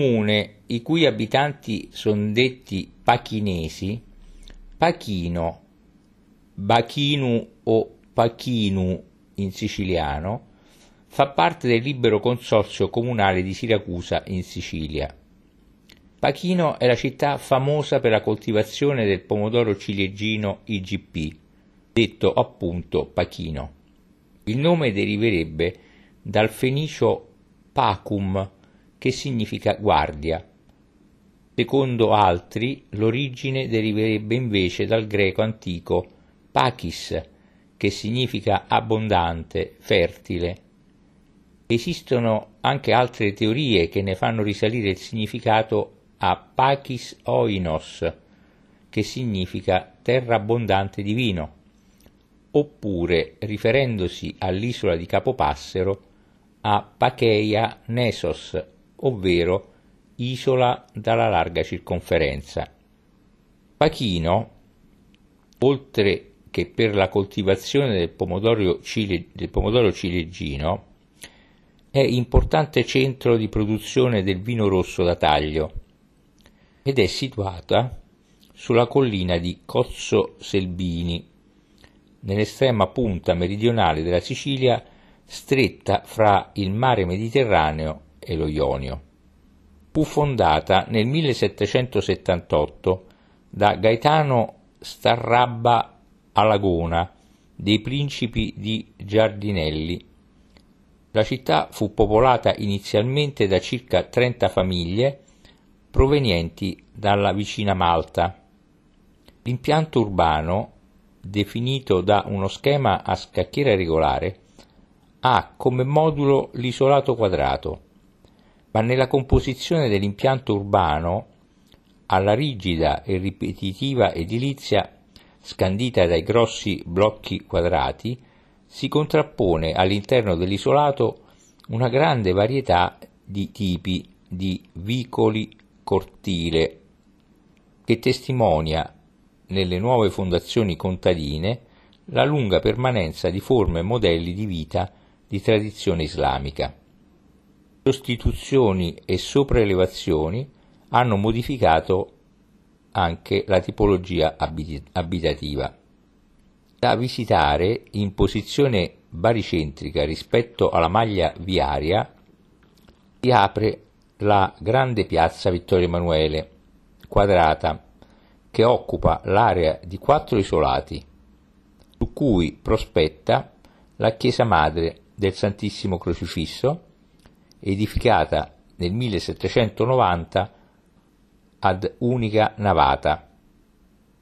comune i cui abitanti sono detti pachinesi, Pachino, Bachinu o Pachinu in siciliano, fa parte del libero consorzio comunale di Siracusa in Sicilia. Pachino è la città famosa per la coltivazione del pomodoro ciliegino IGP, detto appunto Pachino. Il nome deriverebbe dal fenicio pacum, che significa guardia. Secondo altri, l'origine deriverebbe invece dal greco antico pachis, che significa abbondante, fertile. Esistono anche altre teorie che ne fanno risalire il significato a Pachis Oinos, che significa terra abbondante di vino oppure, riferendosi all'isola di Capopassero, a Pacheia Nesos, ovvero isola dalla larga circonferenza. Pachino, oltre che per la coltivazione del pomodoro, cile, del pomodoro ciliegino, è importante centro di produzione del vino rosso da taglio ed è situata sulla collina di Cozzo Selbini, nell'estrema punta meridionale della Sicilia stretta fra il mare Mediterraneo e lo Ionio. Fu fondata nel 1778 da Gaetano Starrabba Alagona dei principi di Giardinelli. La città fu popolata inizialmente da circa 30 famiglie provenienti dalla vicina Malta. L'impianto urbano definito da uno schema a scacchiera regolare, ha come modulo l'isolato quadrato, ma nella composizione dell'impianto urbano, alla rigida e ripetitiva edilizia scandita dai grossi blocchi quadrati, si contrappone all'interno dell'isolato una grande varietà di tipi di vicoli cortile che testimonia nelle nuove fondazioni contadine la lunga permanenza di forme e modelli di vita di tradizione islamica. Sostituzioni e sopraelevazioni hanno modificato anche la tipologia abitativa. Da visitare in posizione baricentrica rispetto alla maglia viaria si apre la grande piazza Vittorio Emanuele, quadrata, che occupa l'area di quattro isolati, su cui prospetta la chiesa madre del Santissimo Crocifisso, edificata nel 1790 ad unica navata.